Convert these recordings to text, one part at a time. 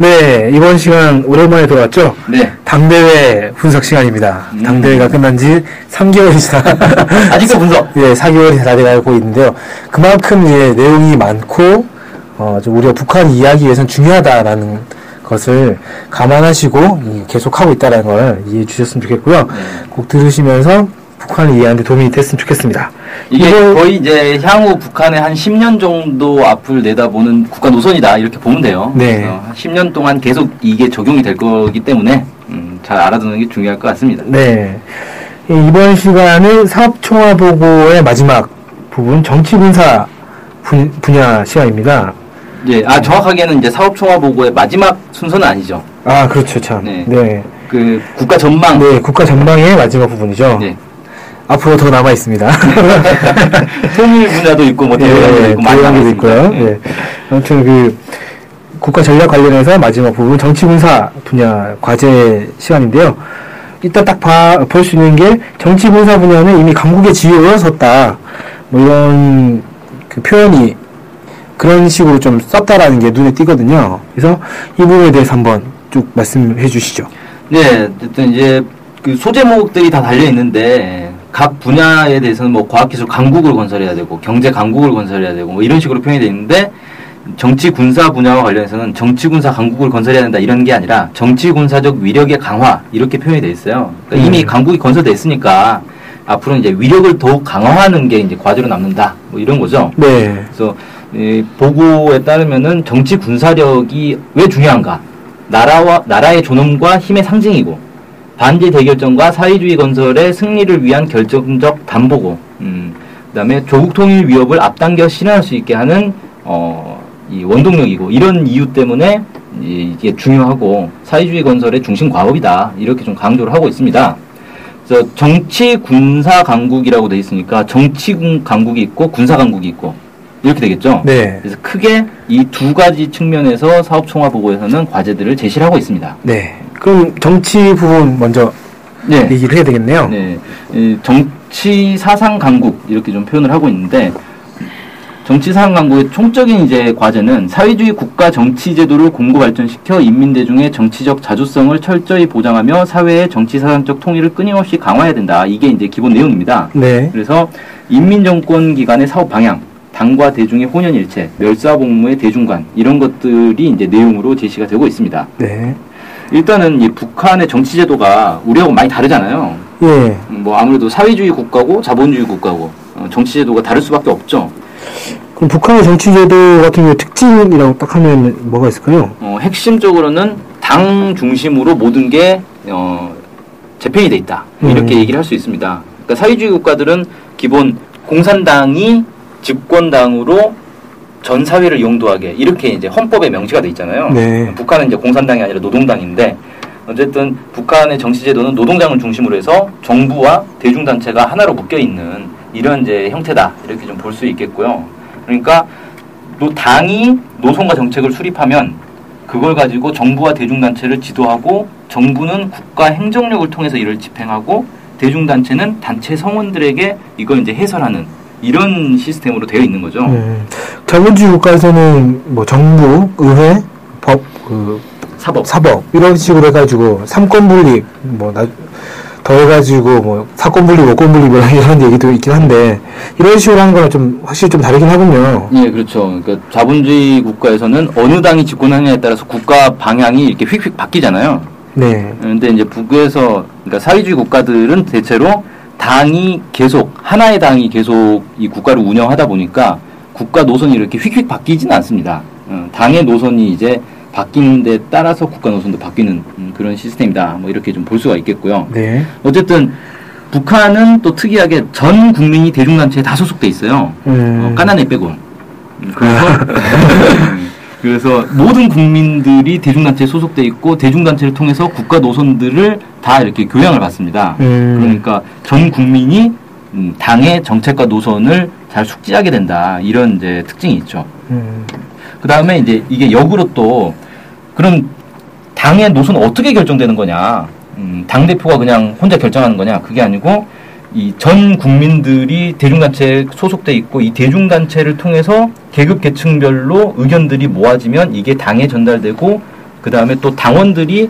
네, 이번 시간 오랜만에 돌아왔죠? 네. 당대회 분석 시간입니다. 음. 당대회가 끝난 지 3개월이 지나. 아직도 분석. 예, 4개월이 다 돼가고 있는데요. 그만큼 이제 내용이 많고, 어, 좀 우리가 북한 이야기에선 중요하다라는 것을 감안하시고 이 계속하고 있다는 걸 이해해 주셨으면 좋겠고요. 네. 꼭 들으시면서 북한을 이해하는 데 도움이 됐으면 좋겠습니다. 이게 이걸- 거의 이제 향후 북한의 한 10년 정도 앞을 내다보는 국가 노선이다. 이렇게 보면 돼요. 네. 어, 한 10년 동안 계속 이게 적용이 될 거기 때문에 음, 잘 알아두는 게 중요할 것 같습니다. 네. 이- 이번 시간은 사업총화 보고의 마지막 부분 정치군사 분, 분야 시간입니다. 예, 아 정확하게는 이제 사업총화 보고의 마지막 순서는 아니죠. 아, 그렇죠, 참. 네. 네. 그 국가 전망. 네, 국가 전망의 마지막 부분이죠. 네. 앞으로 더 남아 있습니다. 통일 분야도 있고 뭐 대외 분야도 네, 있고 많이 남았습니다. 있고요. 네. 네. 아무튼 그 국가 전략 관련해서 마지막 부분 정치 군사 분야 과제 시간인데요. 일단 딱 볼 수 있는 게 정치 군사 분야는 이미 강국의 지위에 올라섰다. 뭐 이런 그 표현이 그런 식으로 좀 썼다라는 게 눈에 띄거든요. 그래서 이 부분에 대해서 한번 쭉 말씀해 주시죠. 네, 어쨌든 이제 그 소제목들이 다 달려 있는데 각 분야에 대해서는 뭐 과학기술 강국을 건설해야 되고 경제 강국을 건설해야 되고 뭐 이런 식으로 표현이 되어 있는데 정치 군사 분야와 관련해서는 정치 군사 강국을 건설해야 된다 이런 게 아니라 정치 군사적 위력의 강화 이렇게 표현이 되어 있어요. 그러니까 이미 음. 강국이 건설돼 있으니까 앞으로 이제 위력을 더욱 강화하는 게 이제 과제로 남는다 뭐 이런 거죠. 네. 그래서 이 보고에 따르면은 정치 군사력이 왜 중요한가? 나라와 나라의 존엄과 힘의 상징이고 반대 대결전과 사회주의 건설의 승리를 위한 결정적 담보고, 음, 그다음에 조국 통일 위협을 앞당겨 실현할 수 있게 하는 어, 이 원동력이고 이런 이유 때문에 이- 이게 중요하고 사회주의 건설의 중심 과업이다 이렇게 좀 강조를 하고 있습니다. 그래서 정치 군사 강국이라고 돼 있으니까 정치 군 강국이 있고 군사 강국이 있고 이렇게 되겠죠. 네. 그래서 크게 이 두 가지 측면에서 사업 총화 보고에서는 과제들을 제시를 하고 있습니다. 네. 그럼 정치 부분 먼저 네. 얘기를 해야 되겠네요. 네. 이 정치 사상 강국 이렇게 좀 표현을 하고 있는데 정치 사상 강국의 총적인 이제 과제는 사회주의 국가 정치 제도를 공고 발전시켜 인민 대중의 정치적 자주성을 철저히 보장하며 사회의 정치 사상적 통일을 끊임없이 강화해야 된다. 이게 이제 기본 내용입니다. 네. 그래서 인민 정권 기관의 사업 방향, 당과 대중의 혼연일체, 멸사복무의 대중관 이런 것들이 이제 내용으로 제시가 되고 있습니다. 네. 일단은 이 북한의 정치 제도가 우리하고 많이 다르잖아요. 예. 음, 뭐 아무래도 사회주의 국가고 자본주의 국가고 어, 정치 제도가 다를 수밖에 없죠. 그럼 북한의 정치 제도 같은 경우 특징이라고 딱 하면 뭐가 있을까요? 어, 핵심적으로는 당 중심으로 모든 게 어, 재편이 돼 있다 이렇게 음. 얘기를 할 수 있습니다. 그러니까 사회주의 국가들은 기본 공산당이 집권당으로 전 사회를 용도하게 이렇게 이제 헌법에 명시가 돼 있잖아요. 네. 북한은 이제 공산당이 아니라 노동당인데 어쨌든 북한의 정치 제도는 노동당을 중심으로 해서 정부와 대중단체가 하나로 묶여 있는 이런 이제 형태다 이렇게 좀 볼 수 있겠고요. 그러니까 노, 당이 노선과 정책을 수립하면 그걸 가지고 정부와 대중단체를 지도하고 정부는 국가 행정력을 통해서 이를 집행하고 대중단체는 단체 성원들에게 이걸 이제 해설하는 이런 시스템으로 되어 있는 거죠. 음, 자본주의 국가에서는 뭐 정부, 의회, 법, 그 사법. 사법 이런 식으로 해가지고 삼권 분립 뭐더 해가지고 뭐 사권 분립, 오권 분립 이런 얘기도 있긴 한데 이런 식으로 하는 거랑 좀 확실히 좀 다르긴 하군요. 예, 그렇죠. 그러니까 자본주의 국가에서는 어느 당이 집권하느냐에 따라서 국가 방향이 이렇게 휙휙 바뀌잖아요. 네. 그런데 이제 북에서 그러니까 사회주의 국가들은 대체로 당이 계속 하나의 당이 계속 이 국가를 운영하다 보니까 국가 노선이 이렇게 휙휙 바뀌지는 않습니다. 어, 당의 노선이 이제 바뀌는 데 따라서 국가 노선도 바뀌는 음, 그런 시스템이다. 뭐 이렇게 좀 볼 수가 있겠고요. 네. 어쨌든 북한은 또 특이하게 전 국민이 대중단체에 다 소속돼 있어요. 음. 어, 까나네 빼고. 음, 그래서 음, 그래서 모든 국민들이 대중단체에 소속돼 있고 대중단체를 통해서 국가 노선들을 다 이렇게 교양을 받습니다. 음. 그러니까 전 국민이 음, 당의 정책과 노선을 잘 숙지하게 된다 이런 이제 특징이 있죠. 음. 그 다음에 이제 이게 역으로 또 그럼 당의 노선은 어떻게 결정되는 거냐? 음, 당 대표가 그냥 혼자 결정하는 거냐? 그게 아니고 이 전 국민들이 대중단체에 소속돼 있고 이 대중단체를 통해서 계급 계층별로 의견들이 모아지면 이게 당에 전달되고 그 다음에 또 당원들이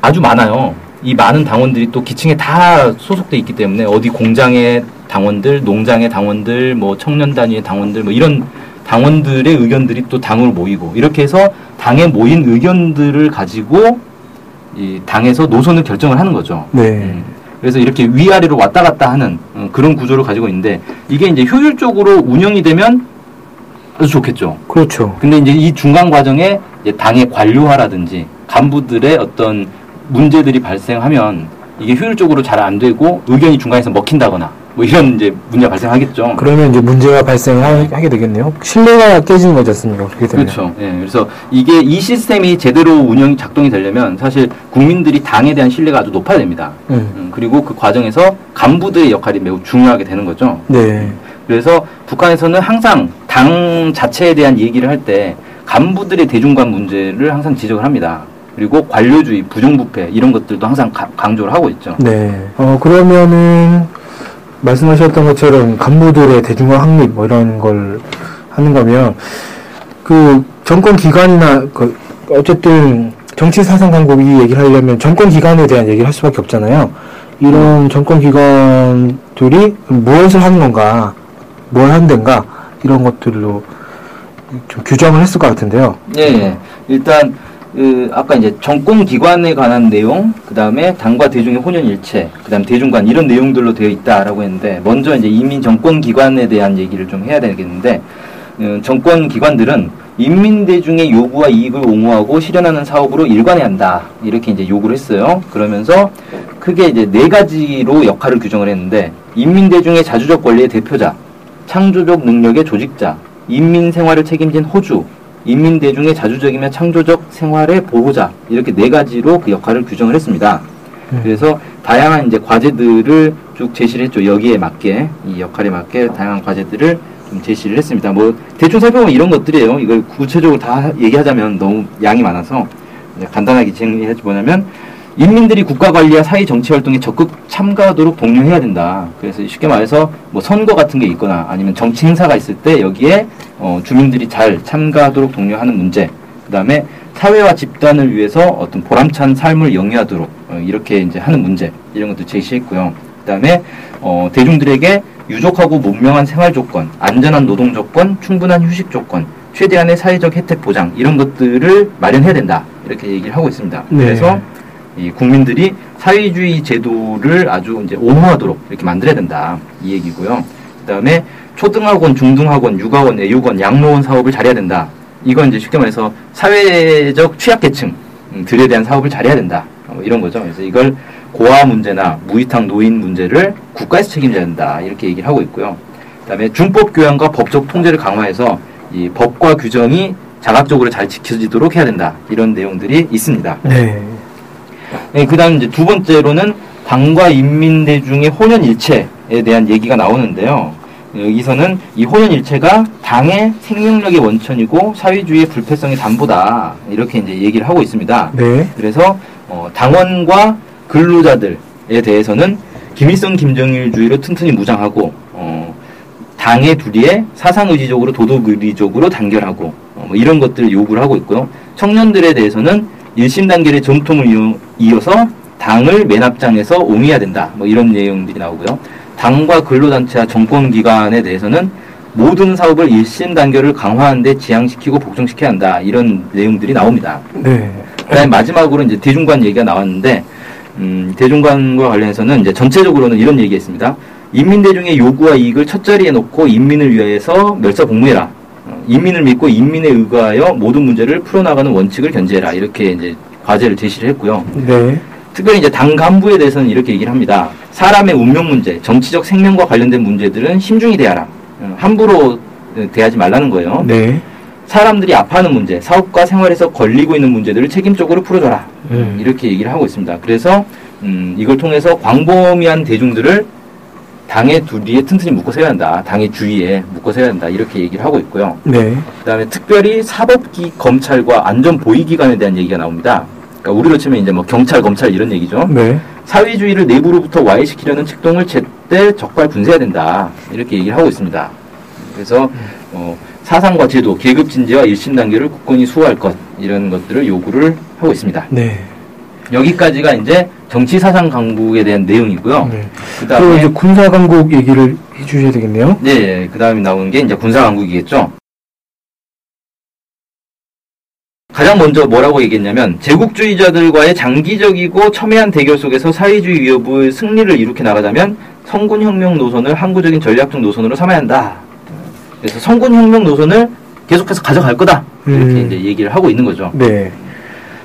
아주 많아요. 이 많은 당원들이 또 기층에 다 소속돼 있기 때문에 어디 공장의 당원들, 농장의 당원들, 뭐 청년 단위의 당원들, 뭐 이런 당원들의 의견들이 또 당으로 모이고 이렇게 해서 당에 모인 의견들을 가지고 이 당에서 노선을 결정을 하는 거죠. 네. 음, 그래서 이렇게 위아래로 왔다 갔다 하는 어, 그런 구조를 가지고 있는데 이게 이제 효율적으로 운영이 되면 아주 좋겠죠. 그렇죠. 근데 이제 이 중간 과정에 이제 당의 관료화라든지 간부들의 어떤 문제들이 발생하면 이게 효율적으로 잘 안 되고 의견이 중간에서 먹힌다거나 뭐 이런 이제 문제가 발생하겠죠. 그러면 이제 문제가 발생하게 되겠네요. 신뢰가 깨지는 거지 않습니까? 그렇게 되면. 그렇죠. 예, 그래서 이게 이 시스템이 제대로 운영이 작동이 되려면 사실 국민들이 당에 대한 신뢰가 아주 높아야 됩니다. 음. 음, 그리고 그 과정에서 간부들의 역할이 매우 중요하게 되는 거죠. 네. 그래서 북한에서는 항상 당 자체에 대한 얘기를 할 때 간부들의 대중관 문제를 항상 지적을 합니다. 그리고 관료주의, 부정부패 이런 것들도 항상 가- 강조를 하고 있죠. 네. 어, 그러면은, 말씀하셨던 것처럼 간부들의 대중화 확립 뭐 이런 걸 하는 거면, 그, 정권 기관이나, 그, 어쨌든, 정치 사상 강국 이 얘기를 하려면 정권 기관에 대한 얘기를 할 수밖에 없잖아요. 이런 정권 기관들이 무엇을 하는 건가, 뭘 데인가, 이런 것들로 좀 규정을 했을 것 같은데요. 예, 예. 일단 그 아까 이제 정권 기관에 관한 내용, 그 다음에 당과 대중의 혼연일체, 그 다음 대중관 이런 내용들로 되어 있다라고 했는데 먼저 이제 이민 정권 기관에 대한 얘기를 좀 해야 되겠는데 음, 정권 기관들은 인민 대중의 요구와 이익을 옹호하고 실현하는 사업으로 일관해야 한다 이렇게 이제 요구를 했어요. 그러면서 크게 이제 네 가지로 역할을 규정을 했는데 인민 대중의 자주적 권리의 대표자, 창조적 능력의 조직자, 인민 생활을 책임진 호주, 인민 대중의 자주적이며 창조적 생활의 보호자 이렇게 네 가지로 그 역할을 규정을 했습니다. 음. 그래서 다양한 이제 과제들을 쭉 제시를 했죠. 여기에 맞게 이 역할에 맞게 다양한 과제들을 좀 제시를 했습니다. 뭐 대충 살펴보면 이런 것들이에요. 이걸 구체적으로 다 얘기하자면 너무 양이 많아서 간단하게 정리해 뭐냐면 인민들이 국가 관리와 사회 정치 활동에 적극 참가하도록 독려해야 된다. 그래서 쉽게 말해서 뭐 선거 같은 게 있거나 아니면 정치 행사가 있을 때 여기에 어, 주민들이 잘 참가하도록 독려하는 문제. 그 다음에 사회와 집단을 위해서 어떤 보람찬 삶을 영위하도록 어, 이렇게 이제 하는 문제 이런 것도 제시했고요. 그 다음에 어, 대중들에게 유족하고 문명한 생활 조건, 안전한 노동 조건, 충분한 휴식 조건, 최대한의 사회적 혜택 보장 이런 것들을 마련해야 된다 이렇게 얘기를 하고 있습니다. 네. 그래서 이 국민들이 사회주의 제도를 아주 이제 옹호하도록 이렇게 만들어야 된다 이 얘기고요. 그 다음에 초등학원, 중등학원, 육아원, 애육원, 양로원 사업을 잘해야 된다. 이건 이제 쉽게 말해서 사회적 취약계층들에 대한 사업을 잘해야 된다. 뭐 이런 거죠. 그래서 이걸 고아 문제나 무위탁 노인 문제를 국가에서 책임져야 된다. 이렇게 얘기를 하고 있고요. 그다음에 준법 교양과 법적 통제를 강화해서 이 법과 규정이 자각적으로 잘 지켜지도록 해야 된다. 이런 내용들이 있습니다. 네. 네, 그 다음 이제 두 번째로는 당과 인민대중의 혼연일체에 대한 얘기가 나오는데요. 여기서는 이 혼연일체가 당의 생명력의 원천이고 사회주의의 불패성의 담보다 이렇게 이제 얘기를 하고 있습니다. 네. 그래서 어, 당원과 근로자들에 대해서는 김일성 김정일주의로 튼튼히 무장하고 어, 당의 둘이에 사상의지적으로 도덕의리적으로 단결하고 어, 뭐 이런 것들을 요구를 하고 있고요. 청년들에 대해서는 일심 단결의 전통을 이어- 이어서 당을 맨 앞장에서 옹이해야 된다. 뭐 이런 내용들이 나오고요. 당과 근로단체와 정권기관에 대해서는 모든 사업을 일심 단결을 강화하는 데 지향시키고 복종시켜야 한다. 이런 내용들이 나옵니다. 네. 그다음에 마지막으로 이제 대중관 얘기가 나왔는데 음, 대중관과 관련해서는 이제 전체적으로는 이런 얘기했습니다. 인민대중의 요구와 이익을 첫 자리에 놓고 인민을 위해서 멸사복무해라. 어, 인민을 믿고 인민에 의거하여 모든 문제를 풀어나가는 원칙을 견지해라. 이렇게 이제 과제를 제시를 했고요. 네. 특별히 이제 당 간부에 대해서는 이렇게 얘기를 합니다. 사람의 운명 문제, 정치적 생명과 관련된 문제들은 심중히 대하라. 어, 함부로 어, 대하지 말라는 거예요. 네. 사람들이 아파하는 문제, 사업과 생활에서 걸리고 있는 문제들을 책임적으로 풀어줘라. 음. 이렇게 얘기를 하고 있습니다. 그래서 음, 이걸 통해서 광범위한 대중들을 당의 두리에 튼튼히 묶어 세워야 한다. 당의 주위에 묶어 세워야 한다. 이렇게 얘기를 하고 있고요. 네. 그다음에 특별히 사법기 검찰과 안전 보위 기관에 대한 얘기가 나옵니다. 그러니까 우리로 치면 이제 뭐 경찰, 검찰 이런 얘기죠. 네. 사회주의를 내부로부터 와해시키려는 책동을 제때 적발 분쇄해야 된다. 이렇게 얘기를 하고 있습니다. 그래서 어, 사상과 제도, 계급 진지와 일심 단계를 굳건히 수호할 것 이런 것들을 요구를 하고 있습니다. 네. 여기까지가 이제 정치 사상 강국에 대한 내용이고요. 네. 그 그리고 이제 군사 강국 얘기를 해주셔야 되겠네요. 네, 그 다음에 나오는 게 이제 군사 강국이겠죠. 가장 먼저 뭐라고 얘기했냐면 제국주의자들과의 장기적이고 첨예한 대결 속에서 사회주의 위협의 승리를 이룩해 나가자면 성군혁명 노선을 항구적인 전략적 노선으로 삼아야 한다. 그래서 성군혁명 노선을 계속해서 가져갈 거다. 이렇게 음. 이제 얘기를 하고 있는 거죠. 네.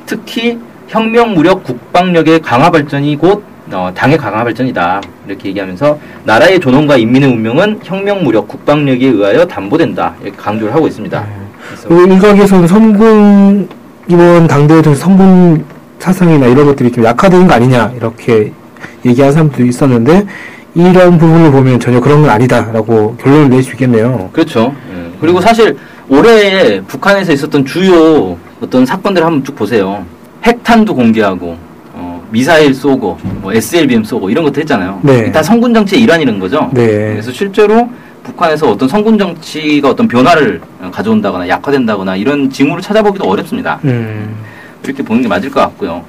특히 혁명 무력 국방력의 강화 발전이 곧 어, 당의 강화 발전이다 이렇게 얘기하면서 나라의 존엄과 인민의 운명은 혁명 무력 국방력에 의하여 담보된다 이렇게 강조를 하고 있습니다. 그리고 일각에서는 선군 이번 당대에 좀 선군 사상이나 이런 것들이 좀 약화되는 거 아니냐 이렇게 얘기하는 사람도 있었는데 이런 부분을 보면 전혀 그런 건 아니다라고 결론을 낼 수 있겠네요. 그렇죠. 예. 그리고 사실 올해 북한에서 있었던 주요 어떤 사건들 한번 쭉 보세요. 핵탄두 공개하고 어, 미사일 쏘고 뭐 SLBM 쏘고 이런 것도 했잖아요. 네. 다 성군 정치의 일환이라는 거죠. 네. 그래서 실제로 북한에서 어떤 성군 정치가 어떤 변화를 어, 가져온다거나 약화된다거나 이런 징후를 찾아보기도 어렵습니다. 음. 이렇게 보는 게 맞을 것 같고요.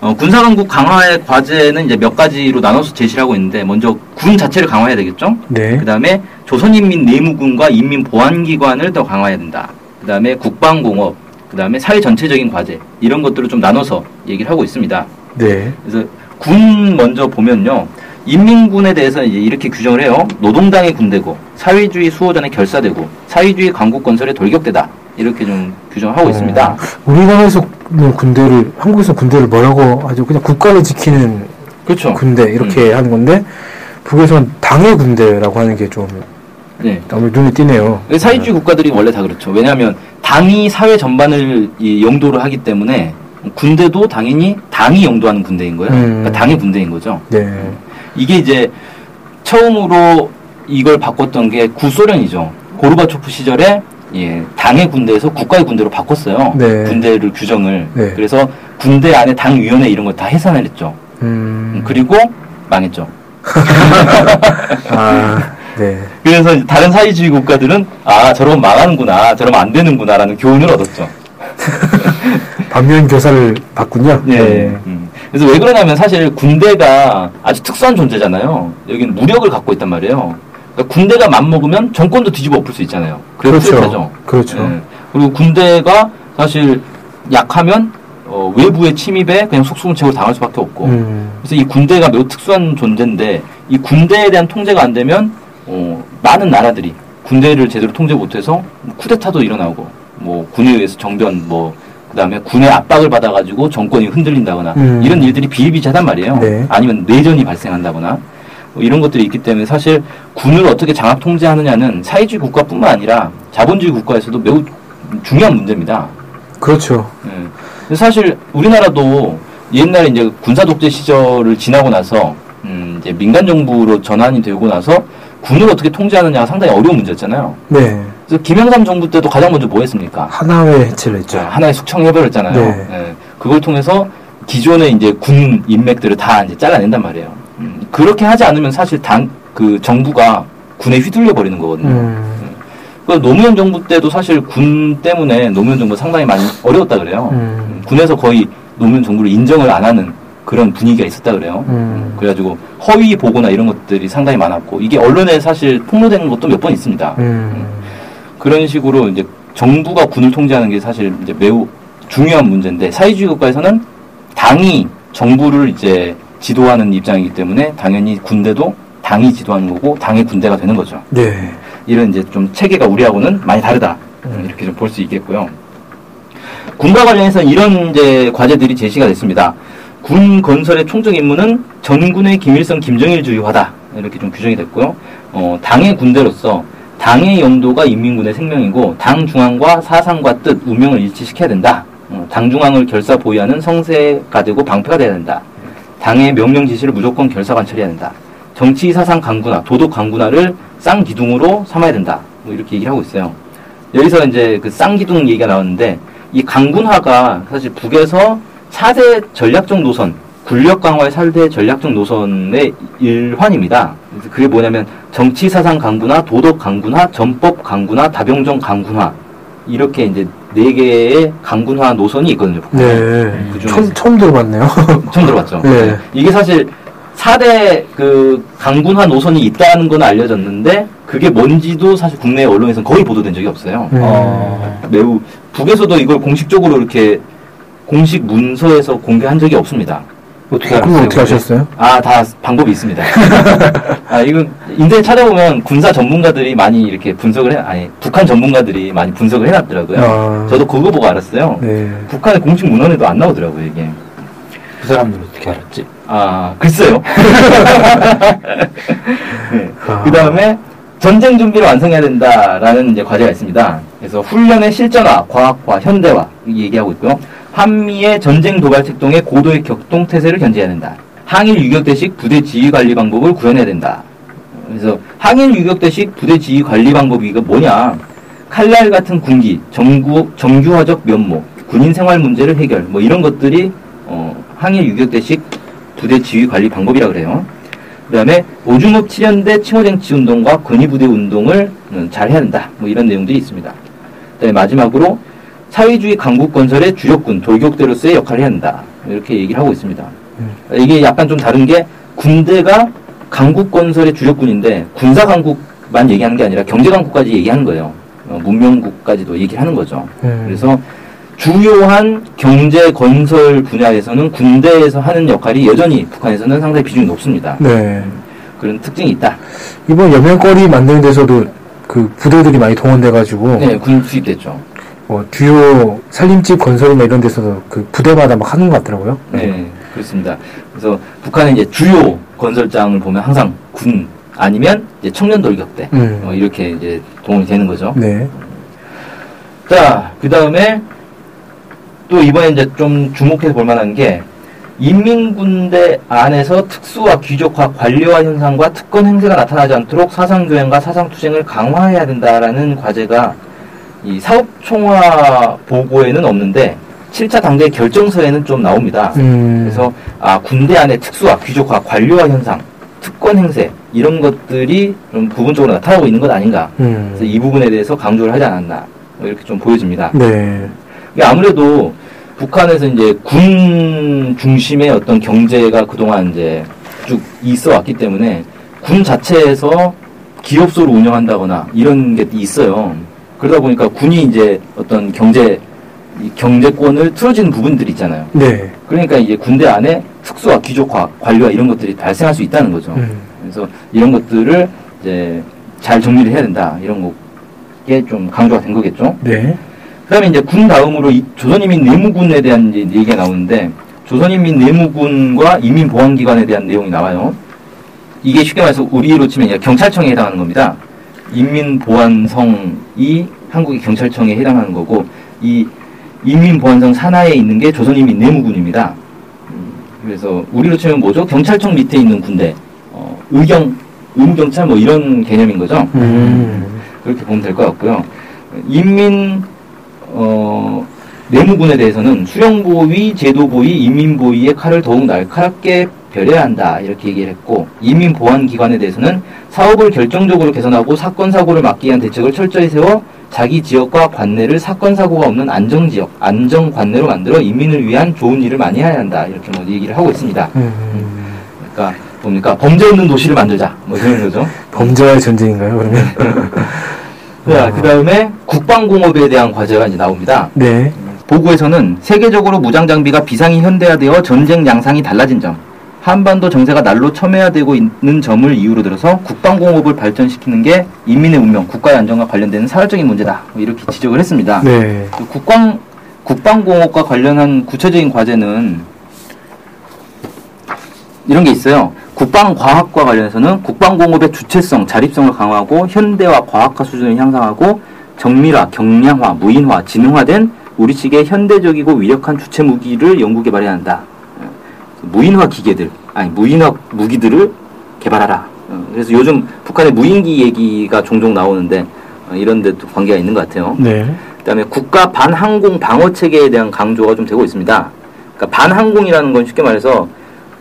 어, 군사강국 강화의 과제는 이제 몇 가지로 나눠서 제시를 하고 있는데 먼저 군 자체를 강화해야 되겠죠. 네. 그 다음에 조선인민 내무군과 인민보안기관을 더 강화해야 된다. 그 다음에 국방공업, 그 다음에 사회 전체적인 과제 이런 것들을 좀 나눠서 얘기를 하고 있습니다. 네. 그래서 군 먼저 보면요. 인민군에 대해서 이제 이렇게 규정을 해요. 노동당의 군대고 사회주의 수호전의 결사되고 사회주의 강국 건설의 돌격대다. 이렇게 좀 규정하고 있습니다. 어, 우리나라에서 뭐 군대를 한국에서 군대를 뭐라고 하죠? 그냥 국가를 지키는 그렇죠. 군대 이렇게 하는 건데 북에서는 당의 군대라고 하는 게좀 네. 눈에 띄네요. 사회주의 국가들이 원래 다 그렇죠. 왜냐하면 당이 사회 전반을 이 영도를 하기 때문에 군대도 당연히 당이 영도하는 군대인 거예요. 음. 그러니까 당의 군대인 거죠. 네. 이게 이제 처음으로 이걸 바꿨던 게 구소련이죠. 고르바초프 시절에 예, 당의 군대에서 국가의 군대로 바꿨어요. 네. 군대를 규정을. 네. 그래서 군대 안에 당 위원회 이런 걸 다 해산을 했죠. 음. 그리고 망했죠. 아, 네. 그래서 다른 사회주의 국가들은 아 저러면 망하는구나, 저러면 안 되는구나라는 교훈을 얻었죠. 반면 교사를 받군요. 네. 음. 그래서 왜 그러냐면 사실 군대가 아주 특수한 존재잖아요. 여기는 무력을 갖고 있단 말이에요. 그러니까 군대가 맘먹으면 정권도 뒤집어 엎을 수 있잖아요. 그렇죠. 죠 그렇죠. 그리고 군대가 사실 약하면 어, 외부의 침입에 그냥 속수무책으로 당할 수밖에 없고. 음. 그래서 이 군대가 매우 특수한 존재인데 이 군대에 대한 통제가 안 되면 어, 많은 나라들이 군대를 제대로 통제 못해서 뭐 쿠데타도 일어나고 뭐 군에 의해서 정변 뭐 그다음에 군의 압박을 받아가지고 정권이 흔들린다거나 음. 이런 일들이 비일비재하단 말이에요. 네. 아니면 내전이 발생한다거나 뭐 이런 것들이 있기 때문에 사실 군을 어떻게 장악 통제하느냐는 사회주의 국가뿐만 아니라 자본주의 국가에서도 매우 중요한 문제입니다. 그렇죠. 예. 그래서 사실 우리나라도 옛날에 이제 군사 독재 시절을 지나고 나서 음 이제 민간 정부로 전환이 되고 나서 군을 어떻게 통제하느냐가 상당히 어려운 문제였잖아요. 네. 김영삼 정부 때도 가장 먼저 뭐 했습니까? 하나회 해체를 했죠. 자, 하나의 숙청해버렸잖아요. 네. 예. 그걸 통해서 기존의 이제 군 인맥들을 다 이제 잘라낸단 말이에요. 음, 그렇게 하지 않으면 사실 당, 그 정부가 군에 휘둘려 버리는 거거든요. 음. 그 노무현 정부 때도 사실 군 때문에 노무현 정부 상당히 많이 어려웠다 그래요. 음. 군에서 거의 노무현 정부를 인정을 안 하는 그런 분위기가 있었다 그래요. 음. 그래가지고 허위 보고나 이런 것들이 상당히 많았고 이게 언론에 사실 폭로되는 것도 몇 번 있습니다. 음. 그런 식으로 이제 정부가 군을 통제하는 게 사실 이제 매우 중요한 문제인데 사회주의 국가에서는 당이 정부를 이제 지도하는 입장이기 때문에 당연히 군대도 당이 지도하는 거고 당의 군대가 되는 거죠. 네. 이런 이제 좀 체계가 우리하고는 많이 다르다 음. 이렇게 좀 볼 수 있겠고요. 군과 관련해서 이런 이제 과제들이 제시가 됐습니다. 군 건설의 총적 임무는 전군의 김일성 김정일주의화다 이렇게 좀 규정이 됐고요. 어, 당의 군대로서 당의 영도가 인민군의 생명이고 당 중앙과 사상과 뜻, 운명을 일치시켜야 된다. 어, 당 중앙을 결사 보유하는 성세가 되고 방패가 돼야 된다. 당의 명령 지시를 무조건 결사 관철해야 된다. 정치 사상 강군화, 도덕 강군화를 쌍기둥으로 삼아야 된다. 뭐 이렇게 얘기를 하고 있어요. 여기서 이제 그 쌍기둥 얘기가 나왔는데 이 강군화가 사실 북에서 4대 전략적 노선, 군력 강화의 4대 전략적 노선의 일환입니다. 그게 뭐냐면 정치 사상 강군화, 도덕 강군화, 전법 강군화, 다병정 강군화 이렇게 이제 네 개의 강군화 노선이 있거든요. 북한에. 네. 그. 처음, 처음 들어봤네요. 처음 들어봤죠. 네. 이게 사실 4대 그 강군화 노선이 있다는 건 알려졌는데 그게 뭔지도 사실 국내 언론에서는 거의 보도된 적이 없어요. 음. 어, 매우 북에서도 이걸 공식적으로 이렇게 공식 문서에서 공개한 적이 없습니다. 어떻게 그럼 알았어요? 어떻게 하셨어요? 아, 다 방법이 있습니다. 아, 이건 인터넷 찾아보면 군사 전문가들이 많이 이렇게 분석을 해, 아니, 북한 전문가들이 많이 분석을 해놨더라고요. 아. 저도 그거 보고 알았어요. 네. 북한의 공식 문헌에도 안 나오더라고요, 이게. 그 사람들은 어떻게 알았지? 아, 글쎄요. 네. 아. 그 다음에 전쟁 준비를 완성해야 된다라는 이제 과제가 있습니다. 그래서 훈련의 실전화, 과학화, 현대화 얘기하고 있고요. 한미의 전쟁 도발 특동의 고도의 격동 태세를 견제해야 된다. 항일 유격 대식 부대 지휘 관리 방법을 구현해야 된다. 그래서 항일 유격 대식 부대 지휘 관리 방법이 이거 뭐냐? 칼날 같은 군기, 정구, 정규화적 면모, 군인 생활 문제를 해결, 뭐 이런 것들이 어, 항일 유격 대식 부대 지휘 관리 방법이라 그래요. 그 다음에 오중업 7연대 칭호쟁취 운동과 근위부대 운동을 음, 잘 해야 된다. 뭐 이런 내용들이 있습니다. 그다음에 마지막으로 사회주의 강국 건설의 주력군 돌격대로서의 역할을 해야 한다. 이렇게 얘기를 하고 있습니다. 이게 약간 좀 다른 게 군대가 강국 건설의 주력군인데 군사 강국만 얘기하는 게 아니라 경제 강국까지 얘기하는 거예요. 어, 문명국까지도 얘기를 하는 거죠. 음. 그래서 주요한 경제 건설 분야에서는 군대에서 하는 역할이 여전히 북한에서는 상당히 비중이 높습니다. 네. 그런 특징이 있다. 이번 여명거리 만드는 데서도 그 부대들이 많이 동원돼가지고 네, 군 투입됐죠. 뭐 주요 살림집 건설이나 이런 데서도 그 부대마다 막 하는 것 같더라고요. 네, 그렇습니다. 그래서 북한의 이제 주요 건설장을 보면 항상 군 아니면 이제 청년 돌격대 음. 어, 이렇게 이제 동원이 되는 거죠. 네. 자, 그 다음에 또 이번에 이제 좀 주목해서 볼 만한 게 인민군대 안에서 특수화, 귀족화, 관료화 현상과 특권 행세가 나타나지 않도록 사상교양과 사상투쟁을 강화해야 된다라는 과제가 이 사업총화 보고에는 없는데 7차 당대 결정서에는 좀 나옵니다. 음. 그래서 아 군대 안에 특수화, 귀족화, 관료화 현상, 특권 행세 이런 것들이 좀 부분적으로 나타나고 있는 것 아닌가. 음. 그래서 이 부분에 대해서 강조를 하지 않았나 뭐 이렇게 좀 보여집니다. 네. 이게 아무래도 북한에서 이제 군 중심의 어떤 경제가 그동안 이제 쭉 있어 왔기 때문에 군 자체에서 기업소를 운영한다거나 이런 게 있어요. 그러다 보니까 군이 이제 어떤 경제 이 경제권을 틀어지는 부분들이 있잖아요. 네. 그러니까 이제 군대 안에 특수화, 귀족화, 관료화 이런 것들이 발생할 수 있다는 거죠. 음. 그래서 이런 것들을 이제 잘 정리를 해야 된다. 이런 게 좀 강조가 된 거겠죠. 네. 그다음에 이제 군 다음으로 이 조선인민 내무군에 대한 이제 얘기가 나오는데 조선인민 내무군과 인민보안기관에 대한 내용이 나와요. 이게 쉽게 말해서 우리로 치면 경찰청에 해당하는 겁니다. 인민보안성이 한국의 경찰청에 해당하는 거고 이 인민보안성 산하에 있는 게 조선인민 내무군입니다. 음, 그래서 우리로 치면 뭐죠? 경찰청 밑에 있는 군대, 어, 의경, 의무경찰 뭐 이런 개념인 거죠. 음. 그렇게 보면 될 것 같고요. 인민 어, 내무군에 대해서는 수령보위, 제도보위, 인민보위의 칼을 더욱 날카롭게 벼려야 한다 이렇게 얘기를 했고 인민보안기관에 대해서는 사업을 결정적으로 개선하고 사건 사고를 막기 위한 대책을 철저히 세워 자기 지역과 관내를 사건 사고가 없는 안정 지역, 안정 관내로 만들어 인민을 위한 좋은 일을 많이 해야 한다 이렇게 뭐 얘기를 하고 있습니다. 음. 그러니까 뭡니까 범죄 없는 도시를 만들자 뭐 이런 거죠. 범죄와의 전쟁인가요, 그러면? 자, 그 다음에 국방공업에 대한 과제가 이제 나옵니다. 네. 보고에서는 세계적으로 무장 장비가 비상이 현대화되어 전쟁 양상이 달라진 점, 한반도 정세가 날로 첨예화되고 있는 점을 이유로 들어서 국방공업을 발전시키는 게 인민의 운명, 국가의 안정과 관련되는 사회적인 문제다. 뭐 이렇게 지적을 했습니다. 네. 그 국방 국방공업과 관련한 구체적인 과제는 이런 게 있어요. 국방과학과 관련해서는 국방공업의 주체성, 자립성을 강화하고 현대화 과학화 수준을 향상하고 정밀화, 경량화, 무인화, 지능화된 우리식의 현대적이고 위력한 주체 무기를 연구 개발해야 한다. 어, 무인화 기계들, 아니 무인화 무기들을 개발하라. 어, 그래서 요즘 북한의 무인기 얘기가 종종 나오는데 어, 이런 데도 관계가 있는 것 같아요. 네. 그다음에 국가 반항공 방어 체계에 대한 강조가 좀 되고 있습니다. 그러니까 반항공이라는 건 쉽게 말해서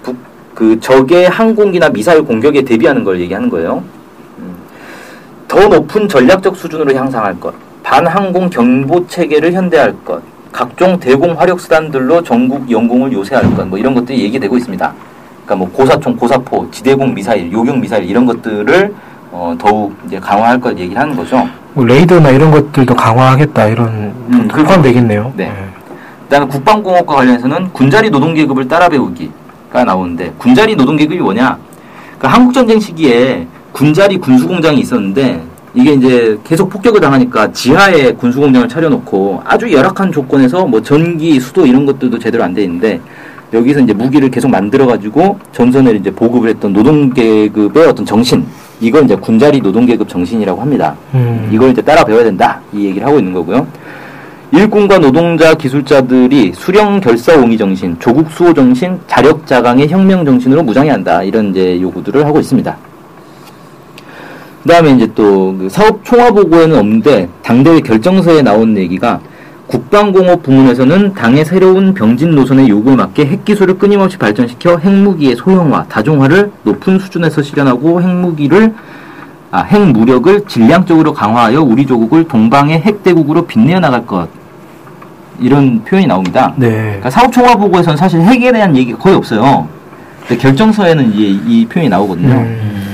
북, 그 적의 항공기나 미사일 공격에 대비하는 걸 얘기하는 거예요. 음. 더 높은 전략적 수준으로 향상할 것, 반항공 경보 체계를 현대할 것, 각종 대공 화력 수단들로 전국 영공을 요새할 것, 뭐 이런 것들이 얘기되고 있습니다. 그러니까 뭐 고사총, 고사포, 지대공 미사일, 요격 미사일 이런 것들을 어, 더욱 이제 강화할 것 얘기를 하는 거죠. 뭐 레이더나 이런 것들도 강화하겠다 이런 음. 포함되겠네요. 네. 그다음에 국방공업과 관련해서는 군자리 노동계급을 따라 배우기가 나오는데 군자리 노동계급이 뭐냐? 그 한국 전쟁 시기에 군자리 군수공장이 있었는데 이게 이제 계속 폭격을 당하니까 지하에 군수공장을 차려놓고 아주 열악한 조건에서 뭐 전기, 수도 이런 것들도 제대로 안 돼 있는데 여기서 이제 무기를 계속 만들어가지고 전선을 이제 보급을 했던 노동계급의 어떤 정신 이걸 이제 군자리 노동계급 정신이라고 합니다. 음. 이걸 이제 따라 배워야 된다 이 얘기를 하고 있는 거고요. 일꾼과 노동자 기술자들이 수령 결사 옹의 정신, 조국 수호 정신, 자력 자강의 혁명 정신으로 무장해야 한다 이런 이제 요구들을 하고 있습니다. 그다음에 이제 또 그 사업 총화 보고에는 없는데 당대회 결정서에 나온 얘기가 국방공업 부문에서는 당의 새로운 병진 노선의 요구에 맞게 핵기술을 끊임없이 발전시켜 핵무기의 소형화, 다중화를 높은 수준에서 실현하고 핵무기를 아, 핵무력을 질량적으로 강화하여 우리 조국을 동방의 핵대국으로 빛내어 나갈 것 이런 표현이 나옵니다. 네. 그러니까 사업 총화 보고에서는 사실 핵에 대한 얘기가 거의 없어요. 근데 결정서에는 이제 이 표현이 나오거든요. 음.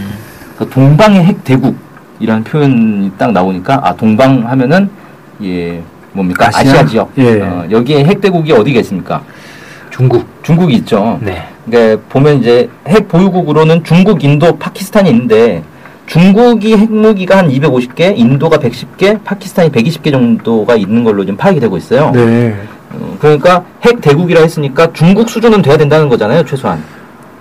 그래서 동방의 핵 대국이라는 표현이 딱 나오니까 아 동방 하면은 예 뭡니까 아시아? 아시아, 지역 예. 어, 여기에 핵 대국이 어디가 있습니까? 중국. 중국이 있죠. 네. 그러니까 보면 이제 핵 보유국으로는 중국, 인도, 파키스탄이 있는데 중국이 핵무기가 한 250개, 인도가 110개, 파키스탄이 120개 정도가 있는 걸로 지금 파악이 되고 있어요. 네. 어, 그러니까 핵 대국이라 했으니까 중국 수준은 돼야 된다는 거잖아요, 최소한.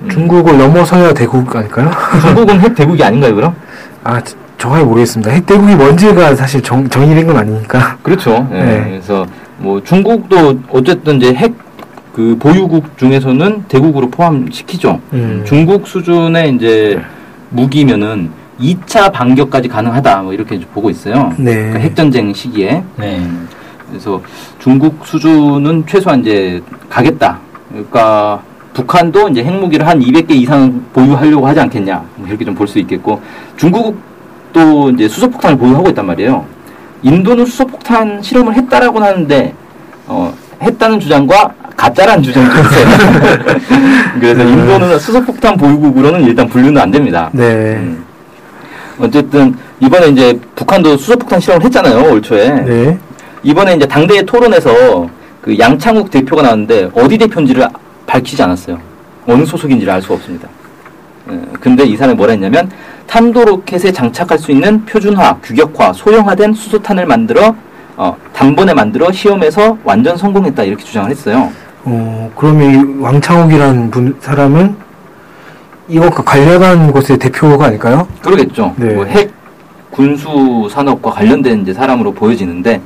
음. 중국을 넘어서야 대국 아닐까요? 중국은 핵 대국이 아닌가요, 그럼? 아 저- 정확히 모르겠습니다. 핵 대국이 뭔지가 사실 정, 정의된 건 아니니까. 그렇죠. 예, 네. 그래서 뭐 중국도 어쨌든 이제 핵 그 보유국 중에서는 대국으로 포함시키죠. 음. 중국 수준의 이제 무기면은 2차 반격까지 가능하다 뭐 이렇게 보고 있어요. 네. 그러니까 핵전쟁 시기에 네. 그래서 중국 수준은 최소한 이제 가겠다. 그러니까 북한도 이제 핵무기를 한 200개 이상 보유하려고 하지 않겠냐. 뭐 이렇게 좀 볼 수 있겠고 중국도 이제 수소폭탄을 보유하고 있단 말이에요. 인도는 수소폭탄 실험을 했다라고는 하는데 어, 했다는 주장과 가짜라는 주장이 좀 있어요. 그래서 인도는 수소폭탄 보유국으로는 일단 분류는 안 됩니다. 네. 음. 어쨌든 이번에 이제 북한도 수소폭탄 실험을 했잖아요 올 초에 네. 이번에 이제 당대회 토론에서 그 양창욱 대표가 나왔는데 어디 대표인지를 밝히지 않았어요 어느 소속인지를 알 수가 없습니다 예, 근데 이 사람이 뭐라 했냐면 탄도 로켓에 장착할 수 있는 표준화, 규격화, 소형화된 수소탄을 만들어 어, 단번에 만들어 시험에서 완전 성공했다 이렇게 주장을 했어요. 어 그러면 이 왕창욱이라는 분 사람은 이것과 관련한 곳의 대표가 아닐까요? 그러겠죠. 네. 뭐 핵 군수 산업과 관련된 이제 사람으로 보여지는데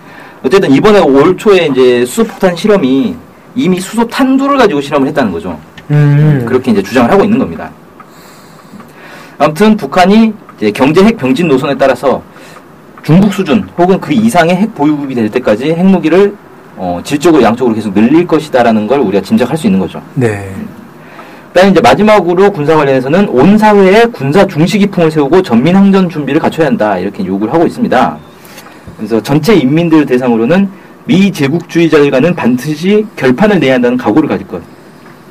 어쨌든 이번에 올 초에 이제 수소폭탄 실험이 이미 수소 탄두를 가지고 실험을 했다는 거죠. 음. 그렇게 이제 주장을 하고 있는 겁니다. 아무튼 북한이 이제 경제 핵 병진 노선에 따라서 중국 수준 혹은 그 이상의 핵 보유국이 될 때까지 핵무기를 어, 질적으로 양적으로 계속 늘릴 것이다라는 걸 우리가 짐작할 수 있는 거죠. 네. 그다음에 이제 마지막으로 군사 관련해서는 온 사회에 군사 중시 기풍을 세우고 전민 항전 준비를 갖춰야 한다 이렇게 요구를 하고 있습니다. 그래서 전체 인민들 대상으로는 미 제국주의자들과는 반드시 결판을 내야 한다는 각오를 가질 것.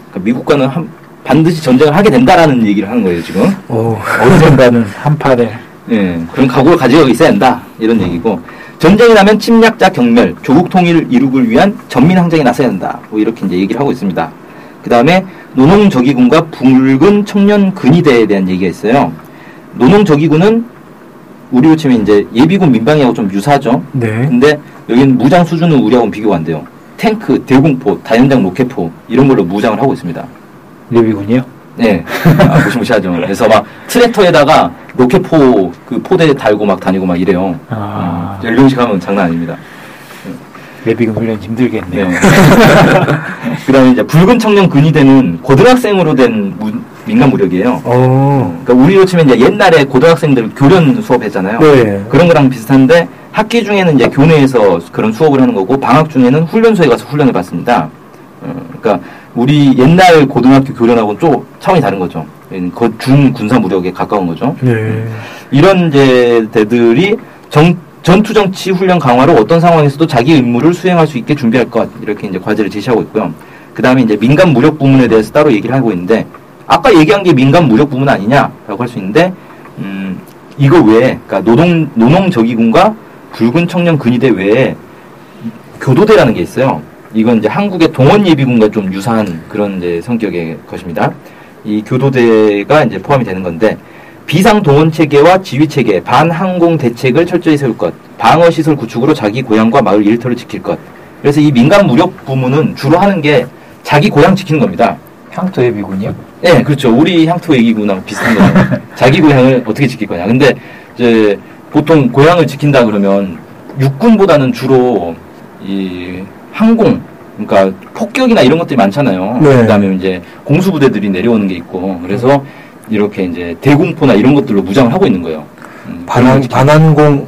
그러니까 미국과는 한- 반드시 전쟁을 하게 된다라는 얘기를 하는 거예요 지금. 어. 언젠가는 한판에 예, 그런 각오를 가지고 있어야 한다 이런 얘기고 전쟁이 나면 침략자 경멸, 조국 통일을 이루기 위한 전민 항쟁에 나서야 한다. 뭐 이렇게 이제 얘기를 하고 있습니다. 그 다음에 노농적위군과 붉은 청년 근위대에 대한 얘기가 있어요. 노농적위군은 우리로 치면 이제 예비군 민방위하고 좀 유사하죠. 네. 근데 여기는 무장 수준은 우리하고는 비교가 안 돼요. 탱크, 대공포, 다연장 로켓포 이런 걸로 무장을 하고 있습니다. 예비군이요? 네, 아, 무시무시하죠. 그래서 막 트랙터에다가 로켓포 그 포대 달고 막 다니고 막 이래요. 아. 음, 열병식 하면 장난 아닙니다. 예비군 훈련 힘들겠네요. 네. 그다음에 이제 붉은 청년 근위대는 고등학생으로 된 무- 민간 무력이에요. 어. 그러니까 우리로 치면 이제 옛날에 고등학생들 교련 수업했잖아요. 네. 그런 거랑 비슷한데 학기 중에는 이제 교내에서 그런 수업을 하는 거고 방학 중에는 훈련소에 가서 훈련을 받습니다. 어, 그러니까 우리 옛날 고등학교 교련하고는 좀 차원이 다른 거죠. 그중 군사 무력에 가까운 거죠. 네. 이런 이제 대들이 정, 전투 정치 훈련 강화로 어떤 상황에서도 자기 의무를 수행할 수 있게 준비할 것 이렇게 이제 과제를 제시하고 있고요. 그 다음에 이제 민간 무력 부문에 대해서 따로 얘기를 하고 있는데 아까 얘기한 게 민간 무력 부문 아니냐라고 할 수 있는데 음, 이거 외에 그러니까 노동 노농 저기군과 붉은 청년 근위대 외에 교도대라는 게 있어요. 이건 이제 한국의 동원 예비군과 좀 유사한 그런 이제 성격의 것입니다. 이 교도대가 이제 포함이 되는 건데 비상 동원 체계와 지휘 체계, 반항공 대책을 철저히 세울 것, 방어 시설 구축으로 자기 고향과 마을 일터를 지킬 것. 그래서 이 민간 무력 부문은 주로 하는 게 자기 고향 지키는 겁니다. 향토 예비군이요? 네, 그렇죠. 우리 향토 얘기구나 비슷한 거죠. 자기 고향을 어떻게 지킬 거냐. 근데 이제 보통 고향을 지킨다 그러면 육군보다는 주로 이 항공, 그러니까 폭격이나 이런 것들이 많잖아요. 네. 그다음에 이제 공수부대들이 내려오는 게 있고, 그래서 이렇게 이제 대공포나 이런 것들로 무장을 하고 있는 거예요. 음, 반환, 반환공,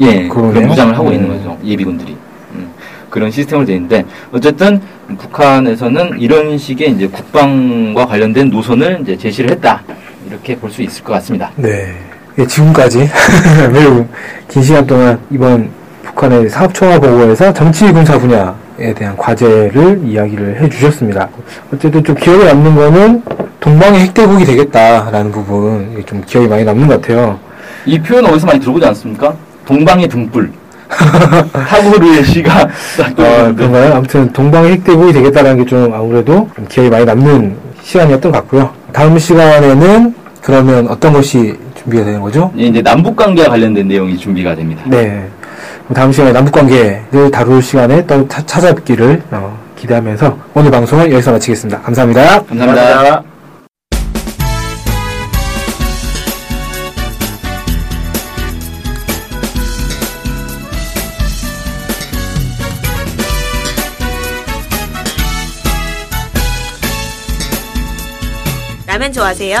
예, 그러네요. 그런 무장을 하고 네. 있는 거죠. 예비군들이. 음, 그런 시스템으로 되어 있는데, 어쨌든 북한에서는 이런 식의 이제 국방과 관련된 노선을 이제 제시를 했다. 이렇게 볼 수 있을 것 같습니다. 네. 예, 지금까지 매우 긴 시간 동안 이번 북한의 사업총화 보고에서 정치 군사 분야에 대한 과제를 이야기를 해주셨습니다. 어쨌든 좀 기억에 남는 거는 동방의 핵대국이 되겠다라는 부분 이게 좀 기억이 많이 남는 것 같아요. 이 표현 어디서 많이 들어보지 않습니까? 동방의 등불. 타고르의 시가 딱 아. 그런가요? 아무튼 동방의 핵대국이 되겠다라는 게 좀 아무래도 좀 기억이 많이 남는 시간이었던 것 같고요. 다음 시간에는 그러면 어떤 것이 준비가 되는 거죠? 예, 이제 남북 관계와 관련된 내용이 준비가 됩니다. 네. 다음 시간에 남북 관계를 다룰 시간에 또 차- 찾아뵙기를 어, 기대하면서 오늘 방송은 여기서 마치겠습니다. 감사합니다. 감사합니다. 라면 좋아하세요?